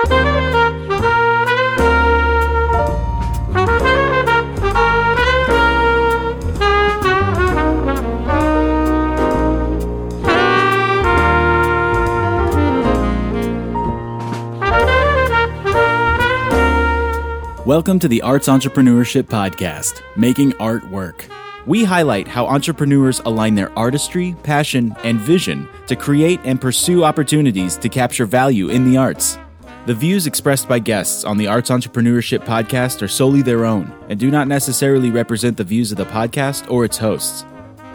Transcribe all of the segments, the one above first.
Welcome to the Arts Entrepreneurship Podcast, Making Art Work. We highlight how entrepreneurs align their artistry, passion, and vision to create and pursue opportunities to capture value in the arts. The views expressed by guests on the Arts Entrepreneurship Podcast are solely their own and do not necessarily represent the views of the podcast or its hosts.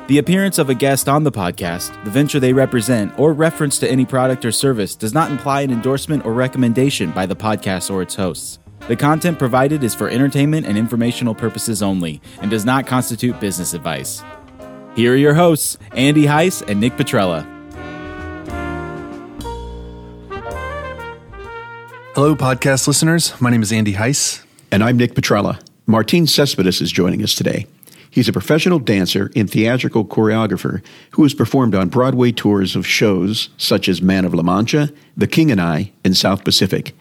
The appearance of a guest on the podcast, the venture they represent, or reference to any product or service does not imply an endorsement or recommendation by the podcast or its hosts. The content provided is for entertainment and informational purposes only and does not constitute business advice. Here are your hosts, Andy Heiss and Nick Petrella. Hello, podcast listeners. My name is Andy Heiss. And I'm Nick Petrella. Martin Cespedes is joining us today. He's a professional dancer and theatrical choreographer who has performed on Broadway tours of shows such as Man of La Mancha, The King and I, and South Pacific.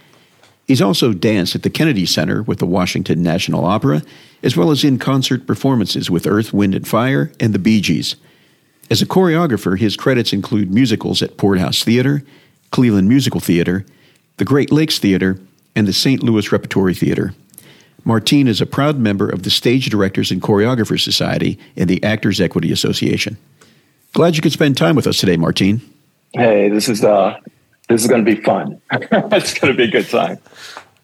He's also danced at the Kennedy Center with the Washington National Opera, as well as in concert performances with Earth, Wind, and Fire and the Bee Gees. As a choreographer, his credits include musicals at Porthouse Theater, Cleveland Musical Theater, the Great Lakes Theater, and the St. Louis Repertory Theater. Martín is a proud member of the Stage Directors and Choreographers Society and the Actors Equity Association. Glad you could spend time with us today, Martín. Hey, this is uh, this is going to be fun. it's going to be a good time.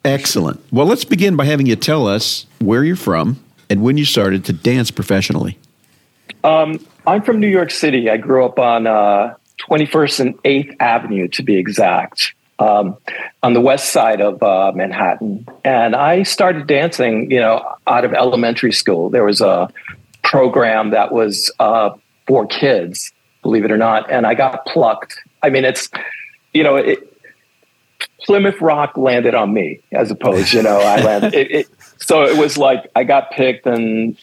Excellent. Well, let's begin by having you tell us where you're from and when you started to dance professionally. Um, I'm from New York City. I grew up on uh, 21st and 8th Avenue, to be exact, um, on the west side of uh, Manhattan. And I started dancing, you know, out of elementary school. There was a program that was uh, for kids, believe it or not, and I got plucked. I mean, it's you know, it, Plymouth Rock landed on me as opposed, you know, I landed. It, it, so it was like I got picked, and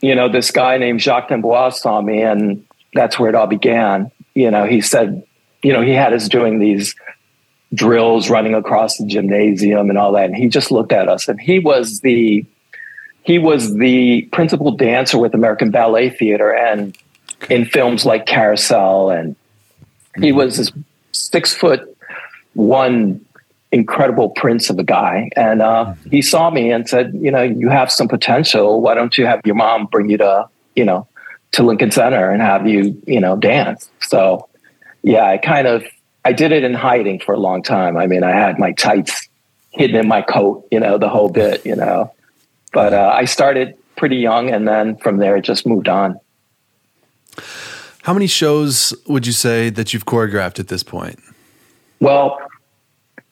you know, this guy named Jacques D'Amboise saw me, and that's where it all began. You know, he said, you know, he had us doing these drills running across the gymnasium and all that, and he just looked at us, and he was the he was the principal dancer with American Ballet Theater and in films like Carousel, and he was this six foot one incredible prince of a guy. And uh, mm-hmm. he saw me and said, you know, you have some potential. Why don't you have your mom bring you to, you know, to Lincoln Center and have you, you know, dance? So, yeah, I kind of, I did it in hiding for a long time. I mean, I had my tights hidden in my coat, you know, the whole bit, you know. But uh, I started pretty young and then from there it just moved on. How many shows would you say that you've choreographed at this point? Well,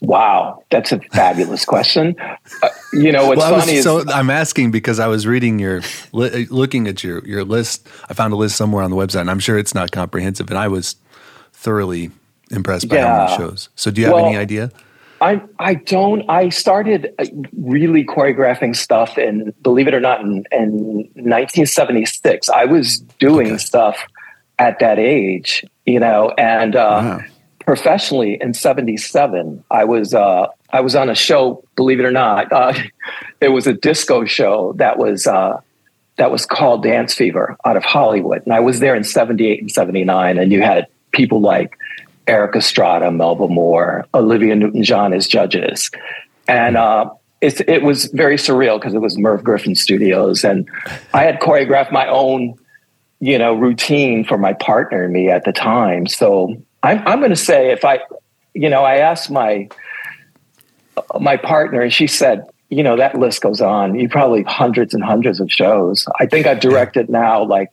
wow, that's a fabulous question. Uh, you know what's well, funny so is I'm asking because I was reading your looking at your your list. I found a list somewhere on the website, and I'm sure it's not comprehensive. And I was thoroughly impressed by yeah. how many shows. So, do you have well, any idea? I I don't. I started uh, really choreographing stuff, and believe it or not, in, in 1976, I was doing okay. stuff at that age, you know, and uh, wow. professionally in '77, I was uh, I was on a show. Believe it or not, uh, it was a disco show that was uh, that was called Dance Fever out of Hollywood, and I was there in '78 and '79, and you had people like Erik Estrada, Melba Moore, Olivia Newton-John as judges, and. Uh, it was very surreal because it was Merv Griffin Studios, and I had choreographed my own you know, routine for my partner and me at the time. So I'm, I'm going to say if I, you know, I asked my, my partner and she said, you know, that list goes on. You probably hundreds and hundreds of shows. I think I've directed now like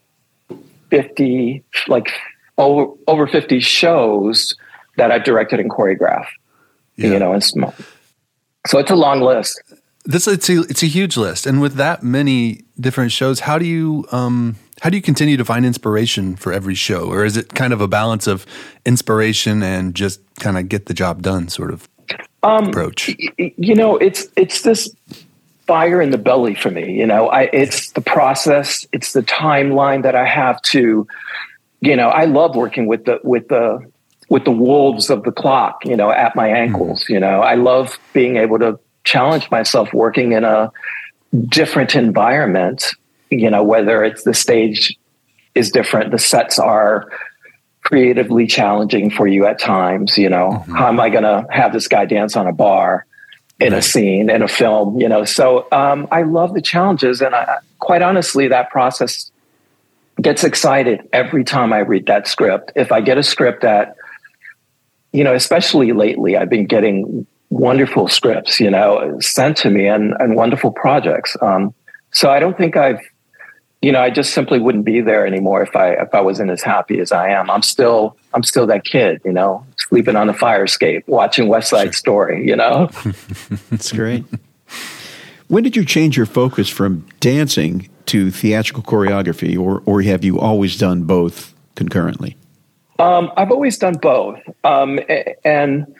50, like over, over 50 shows that I've directed and choreographed, yeah. you know, and small. So it's a long list. This it's a, it's a huge list, and with that many different shows, how do you um, how do you continue to find inspiration for every show? Or is it kind of a balance of inspiration and just kind of get the job done sort of um, approach? You know, it's it's this fire in the belly for me. You know, I it's the process, it's the timeline that I have to, you know, I love working with the with the with the wolves of the clock, you know, at my ankles. You know, I love being able to challenge myself working in a different environment. You know, whether it's the stage is different, the sets are creatively challenging for you at times. You know, mm-hmm. how am I going to have this guy dance on a bar? in a scene in a film you know so um, i love the challenges and I, quite honestly that process gets excited every time i read that script if i get a script that you know especially lately i've been getting wonderful scripts you know sent to me and, and wonderful projects um, so i don't think i've you know, I just simply wouldn't be there anymore if I if I wasn't as happy as I am. I'm still I'm still that kid, you know, sleeping on the fire escape, watching West Side Story, you know. That's great. when did you change your focus from dancing to theatrical choreography, or or have you always done both concurrently? Um, I've always done both, um, and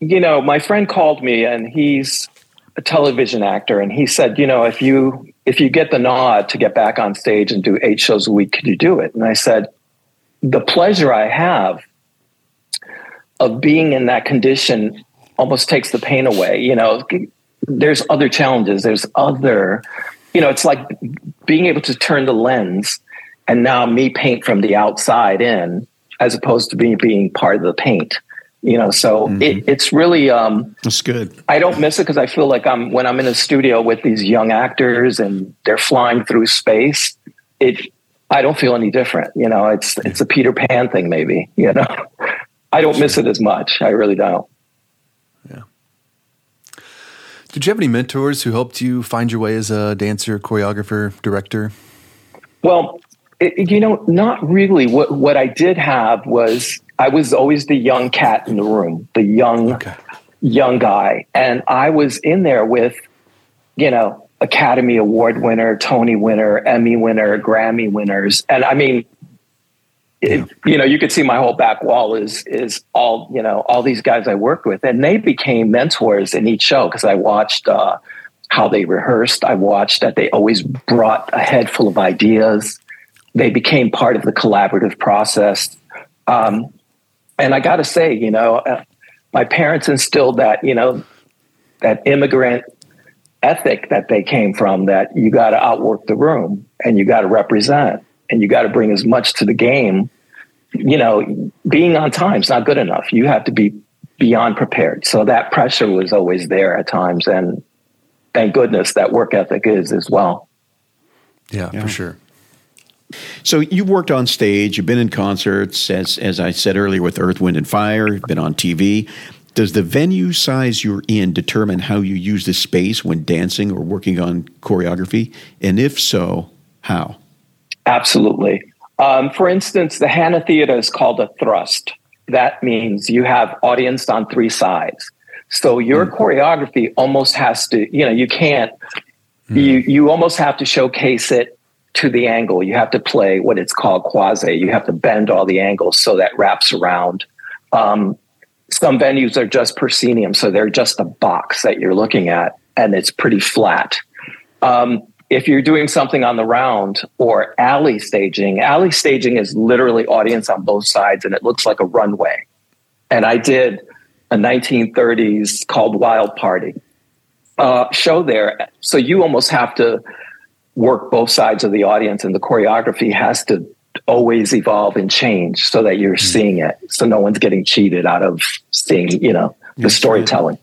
you know, my friend called me, and he's a television actor, and he said, you know, if you if you get the nod to get back on stage and do eight shows a week, could you do it? And I said, the pleasure I have of being in that condition almost takes the pain away. You know, there's other challenges. There's other, you know, it's like being able to turn the lens and now me paint from the outside in as opposed to being being part of the paint you know? So mm-hmm. it, it's really um that's good. I don't miss it because i feel like i'm when i'm in a studio with these young actors and they're flying through space it i don't feel any different you know? It's it's a peter pan thing maybe you know? I don't miss it as much. I really don't did you have any mentors who helped you find your way as a dancer choreographer director well it, you know not really what what i did have was I was always the young cat in the room, the young, okay. young guy. And I was in there with, you know, Academy Award winner, Tony winner, Emmy winner, Grammy winners. And I mean. You know, you could see my whole back wall is is all you know all these guys I worked with, and they became mentors in each show because I watched uh, how they rehearsed. I watched that they always brought a head full of ideas. They became part of the collaborative process. Um, and I got to say, you know, uh, my parents instilled that, you know, that immigrant ethic that they came from that you got to outwork the room and you got to represent and you got to bring as much to the game. You know, being on time is not good enough. You have to be beyond prepared. So that pressure was always there at times. And thank goodness that work ethic is as well. Yeah, yeah. for sure. So you've worked on stage, you've been in concerts, as as I said earlier, with Earth, Wind, and Fire. You've been on TV. Does the venue size you're in determine how you use the space when dancing or working on choreography? And if so, how? Absolutely. Um, for instance, the Hanna Theater is called a thrust. That means you have audience on three sides. So your mm. choreography almost has to, you know, you can't, mm. you you almost have to showcase it to the angle. You have to play what it's called quasi. You have to bend all the angles so that wraps around. Um, some venues are just proscenium, so they're just a box that you're looking at, and it's pretty flat. Um, if you're doing something on the round or alley staging, alley staging is literally audience on both sides, and it looks like a runway. And I did a 1930s called Wild Party uh, show there, so you almost have to work both sides of the audience and the choreography has to always evolve and change so that you're mm-hmm. seeing it so no one's getting cheated out of seeing you know the storytelling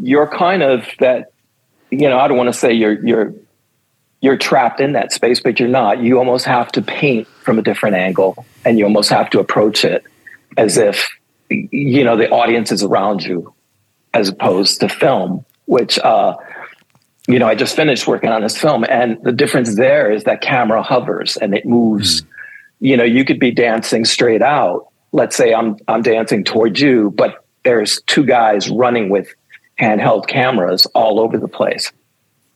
you're kind of that you know i don't want to say you're you're you're trapped in that space but you're not you almost have to paint from a different angle and you almost have to approach it as if you know the audience is around you as opposed to film which uh you know, I just finished working on this film, and the difference there is that camera hovers and it moves. Mm. You know, you could be dancing straight out. Let's say I'm I'm dancing towards you, but there's two guys running with handheld cameras all over the place.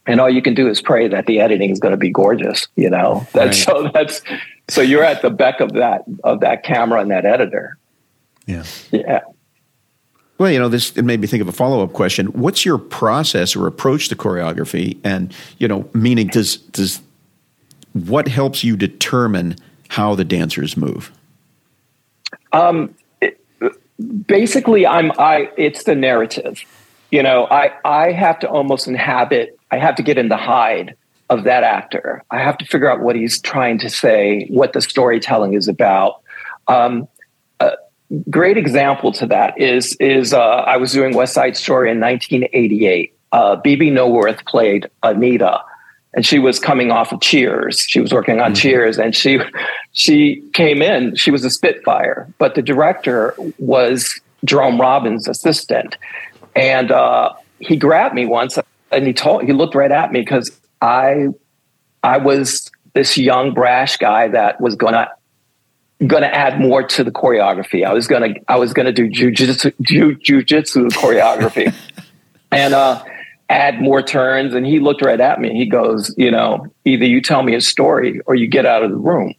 And all you can do is pray that the editing is going to be gorgeous, you know. That's right. so that's so you're at the beck of that of that camera and that editor. Yeah. Yeah. Well, you know, this it made me think of a follow up question. What's your process or approach to choreography? And you know, meaning does does what helps you determine how the dancers move? Um, it, basically, I'm I. It's the narrative. You know, I I have to almost inhabit. I have to get in the hide of that actor. I have to figure out what he's trying to say, what the storytelling is about. Um, a great example to that is is uh, I was doing West Side Story in 1988. Uh, Bebe Neuwirth played Anita, and she was coming off of Cheers. She was working on mm-hmm. Cheers, and she she came in. She was a Spitfire, but the director was Jerome Robbins' assistant, and uh, he grabbed me once and he told he looked right at me because I I was this young brash guy that was gonna gonna add more to the choreography. I was gonna I was gonna do jujitsu jujitsu choreography and uh, add more turns. And he looked right at me. He goes, you know, either you tell me a story or you get out of the room.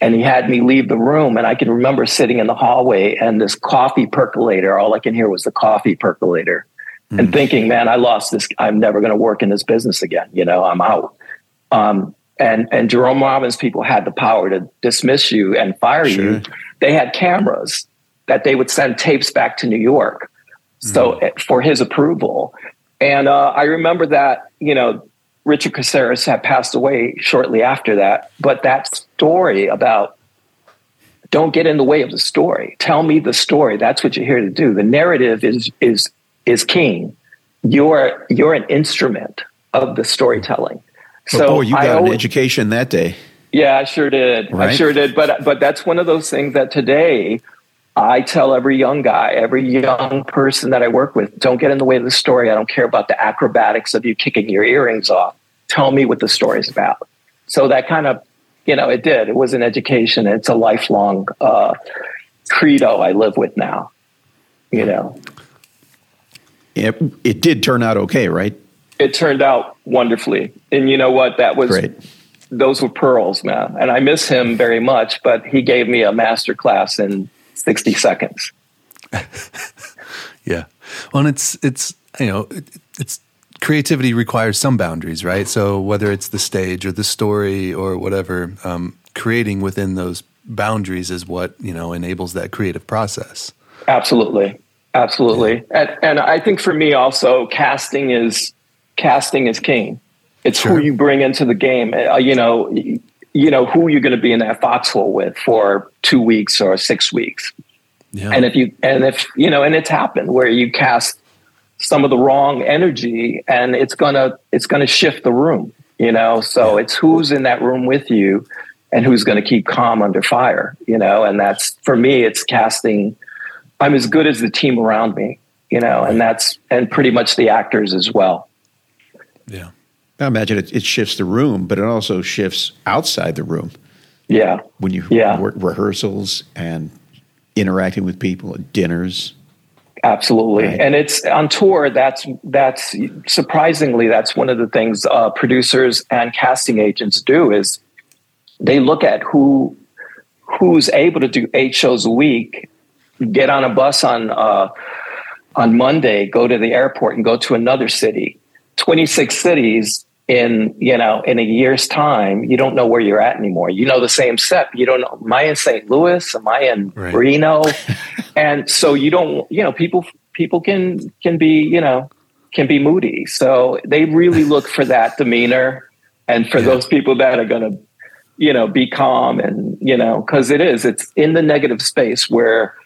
And he had me leave the room. And I can remember sitting in the hallway and this coffee percolator. All I can hear was the coffee percolator mm. and thinking, man, I lost this. I'm never going to work in this business again. You know, I'm out. Um, and and Jerome Robbins people had the power to dismiss you and fire sure. you. They had cameras that they would send tapes back to New York, so mm. Eh, for his approval. And uh, I remember that you know Richard Caceres had passed away shortly after that, but that story about don't get in the way of the story. Tell me the story. That's what you're here to do. The narrative is is is king. You're you're an instrument of the storytelling. So boy, you got I an education that day. Yeah, I sure did. Right? I sure did. But but that's one of those things that today I tell every young guy, every young person that I work with, don't get in the way of the story. I don't care about the acrobatics of you kicking your earrings off. Tell me what the story's about. So that kind of, you know, it did. It was an education. It's a lifelong uh, credo I live with now. You know. It, it did turn out okay, right? It turned out wonderfully. And you know what? That was Great. those were pearls, man. And I miss him very much, but he gave me a master class in 60 seconds. yeah. Well, and it's it's you know, it, it's creativity requires some boundaries, right? So whether it's the stage or the story or whatever, um, creating within those boundaries is what, you know, enables that creative process. Absolutely. Absolutely. And, and I think for me also casting is casting is king. It's sure. who you bring into the game. Uh, you know, you know who you're going to be in that foxhole with for two weeks or six weeks. Yeah. And if you and if you know, and it's happened where you cast some of the wrong energy, and it's gonna it's gonna shift the room. You know, so yeah. it's who's in that room with you, and who's going to keep calm under fire. You know, and that's for me, it's casting I'm as good as the team around me, you know, and that's and pretty much the actors as well. Yeah. I imagine it, it shifts the room, but it also shifts outside the room. Yeah. When you yeah. work rehearsals and interacting with people at dinners. Absolutely. Right. And it's on tour. That's, that's surprisingly, that's one of the things uh, producers and casting agents do is they look at who, who's able to do eight shows a week get on a bus on uh, on Monday, go to the airport, and go to another city. Twenty six cities in you know in a year's time. You don't know where you're at anymore. You know the same set. You don't know. Am I in St. Louis? Am I in right. Reno? and so you don't. You know people people can can be you know can be moody. So they really look for that demeanor and for yeah. those people that are going to you know be calm and you know because it is it's in the negative space where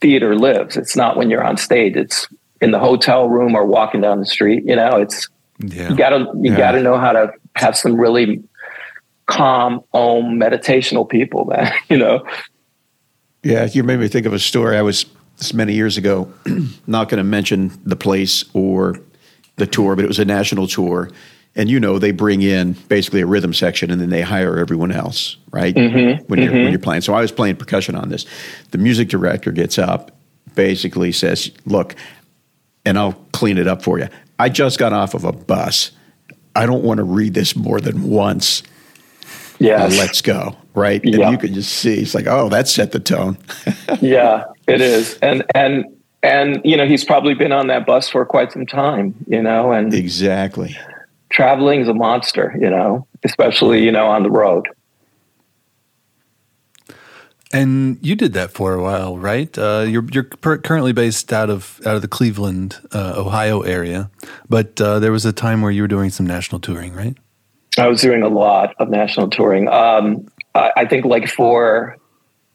theater lives. It's not when you're on stage. It's in the hotel room or walking down the street. You know, it's yeah. you gotta you yeah. gotta know how to have some really calm, om, meditational people. Man, you know. Yeah, you made me think of a story. I was this many years ago. not going to mention the place or the tour, but it was a national tour and you know they bring in basically a rhythm section and then they hire everyone else right mm-hmm. when you're mm-hmm. when you're playing so i was playing percussion on this the music director gets up basically says look and i'll clean it up for you i just got off of a bus i don't want to read this more than once yeah let's go right and you can just see it's like oh that set the tone yeah it is and and and you know he's probably been on that bus for quite some time you know and exactly traveling is a monster, you know, especially, you know, on the road. And you did that for a while, right? Uh, you're you're per- currently based out of out of the Cleveland, uh, Ohio area, but uh, there was a time where you were doing some national touring, right? I was doing a lot of national touring. Um, I, I think like for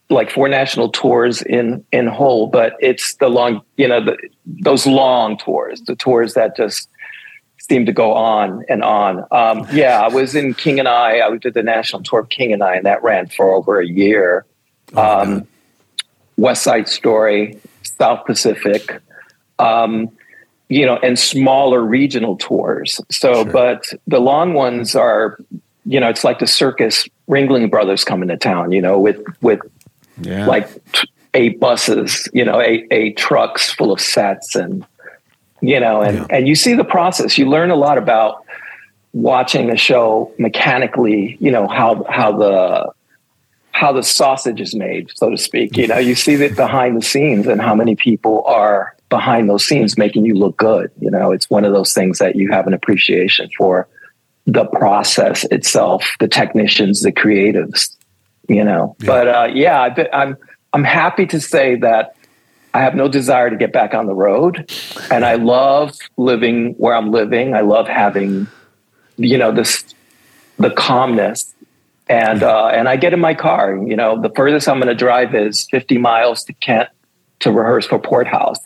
like four national tours in in whole, but it's the long, you know, the, those long tours, the tours that just seem to go on and on. Um, yeah, I was in King and I. I did the national tour of King and I, and that ran for over a year. Oh um, West Side Story, South Pacific, um, you know, and smaller regional tours. So, sure. but the long ones are, you know, it's like the circus Ringling Brothers coming to town, you know, with with yeah. like eight buses, you know, eight eight trucks full of sets and you know, and yeah. and you see the process. You learn a lot about watching a show mechanically, you know, how how the how the sausage is made, so to speak. You know, you see it behind the scenes and how many people are behind those scenes making you look good. You know, it's one of those things that you have an appreciation for the process itself, the technicians, the creatives. You know, yeah. but uh, yeah, I, I'm I'm happy to say that I have no desire to get back on the road, and I love living where I'm living. I love having, you know, this the calmness and uh, and I get in my car. You know, the furthest I'm going to drive is 50 miles to Kent to rehearse for Porthouse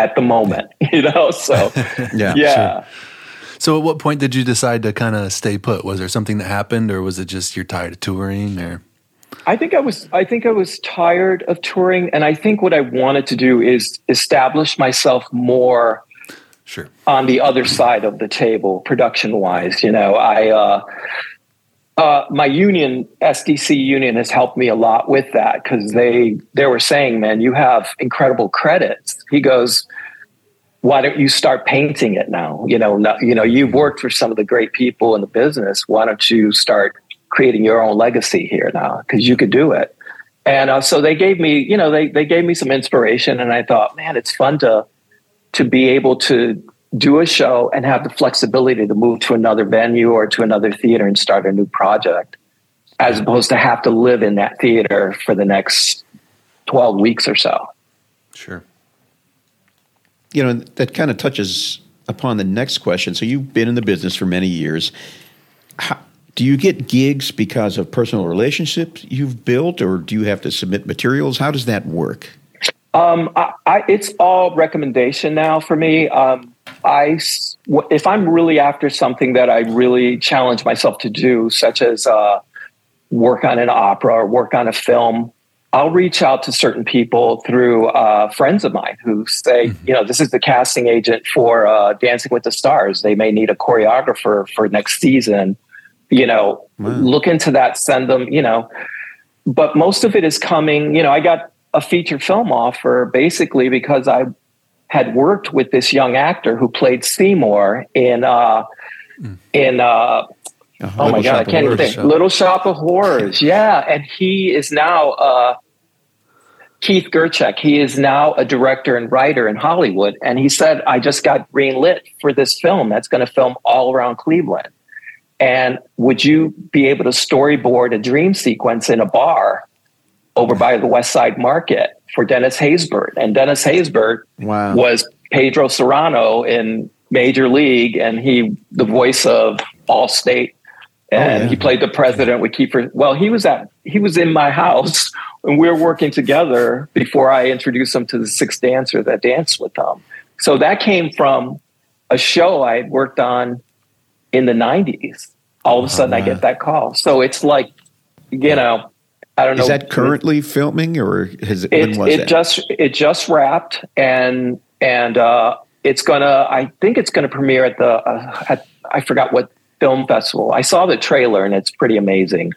at the moment. You know, so yeah, yeah. Sure. So, at what point did you decide to kind of stay put? Was there something that happened, or was it just you're tired of touring, or? I think I was. I think I was tired of touring, and I think what I wanted to do is establish myself more. Sure. On the other side of the table, production wise, you know, I. Uh, uh, my union, SDC union, has helped me a lot with that because they they were saying, "Man, you have incredible credits." He goes, "Why don't you start painting it now? You know, no, you know, you've worked for some of the great people in the business. Why don't you start creating your own legacy here now? Because you could do it." And uh, so they gave me, you know, they they gave me some inspiration, and I thought, man, it's fun to to be able to do a show and have the flexibility to move to another venue or to another theater and start a new project as opposed to have to live in that theater for the next 12 weeks or so. Sure. You know, that kind of touches upon the next question. So you've been in the business for many years. How, do you get gigs because of personal relationships you've built, or do you have to submit materials? How does that work? Um, I, I, it's all recommendation now for me. Um, I, if I'm really after something that I really challenge myself to do, such as uh, work on an opera or work on a film, I'll reach out to certain people through uh, friends of mine who say, mm-hmm. you know, this is the casting agent for uh, Dancing with the Stars. They may need a choreographer for next season. You know, wow. look into that, send them, you know. But most of it is coming, you know, I got a feature film offer basically because I had worked with this young actor who played Seymour in uh, mm. in uh, uh, oh my god, I can't even think. Show. Little Shop of Horrors, yeah, and he is now uh, Keith Gerchek. He is now a director and writer in Hollywood, and he said, "I just got greenlit for this film that's going to film all around Cleveland." And would you be able to storyboard a dream sequence in a bar over by the West Side Market for Dennis Haysbert. And Dennis Haysbert wow. was Pedro Cerrano in Major League, and he the voice of Allstate. Oh, and oh, yeah. he played the president with Kiefer. Well, he was at he was in my house and we were working together before I introduced him to the six dancer that danced with him. So that came from a show I had worked on in the '90s. All of a oh, sudden, oh, I get that call. So it's like, you know, I don't know. Is that currently filming or has it, it, it just it just wrapped and and uh, it's gonna I think it's gonna premiere at the uh, at, I forgot what film festival. I saw the trailer and it's pretty amazing.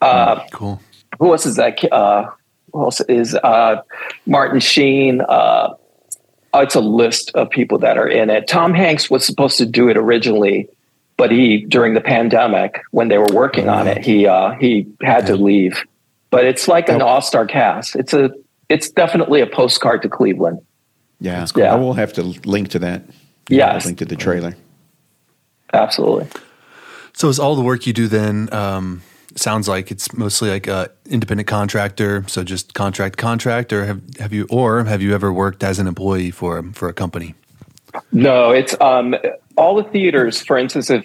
Uh, mm, cool. Who else is that? Uh, who else is uh, Martin Sheen? Uh, oh, it's a list of people that are in it. Tom Hanks was supposed to do it originally, but he during the pandemic when they were working on it, he uh, he had to leave but it's like an all star cast. It's a it's definitely a postcard to Cleveland. Yeah, cool. yeah. I will have to link to that. Yeah, link to the trailer. Absolutely. So is all the work you do then? Um, sounds like it's mostly like a independent contractor, so just contract contract, or have have you or have you ever worked as an employee for for a company? No, it's um, all the theaters. For instance, if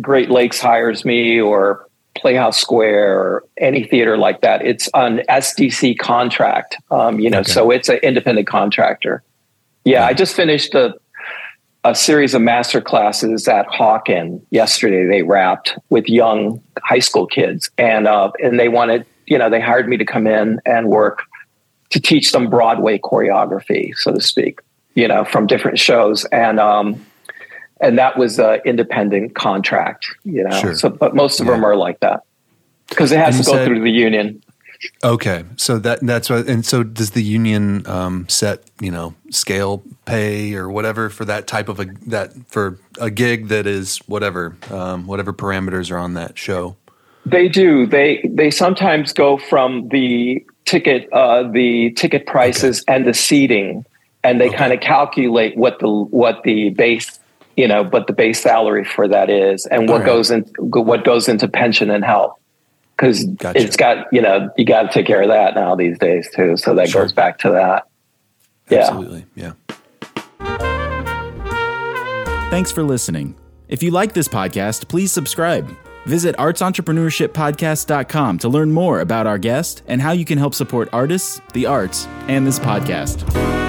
Great Lakes hires me or Playhouse Square or any theater like that, it's an SDC contract. Um, you know, okay. so it's an independent contractor. Yeah, I just finished a a series of master classes at Hawken yesterday. They wrapped with young high school kids, and uh, and they wanted, you know, they hired me to come in and work to teach them Broadway choreography, so to speak, you know, from different shows, and um, and that was an independent contract, you know. Sure. So, but most of yeah. them are like that because it has and to go said, through the union. Okay, so that that's what, and so does the union um, set you know scale pay or whatever for that type of a that for a gig that is whatever um, whatever parameters are on that show. They do. They they sometimes go from the ticket uh, the ticket prices okay. and the seating, and they okay. kind of calculate what the what the base you know what the base salary for that is and what right. goes in what goes into pension and health because gotcha. it's got you know you got to take care of that now these days too. So that sure. goes back to that. Yeah. Absolutely. Yeah. Thanks for listening. If you like this podcast, please subscribe. Visit artsentrepreneurshippodcast.com to learn more about our guest and how you can help support artists, the arts, and this podcast.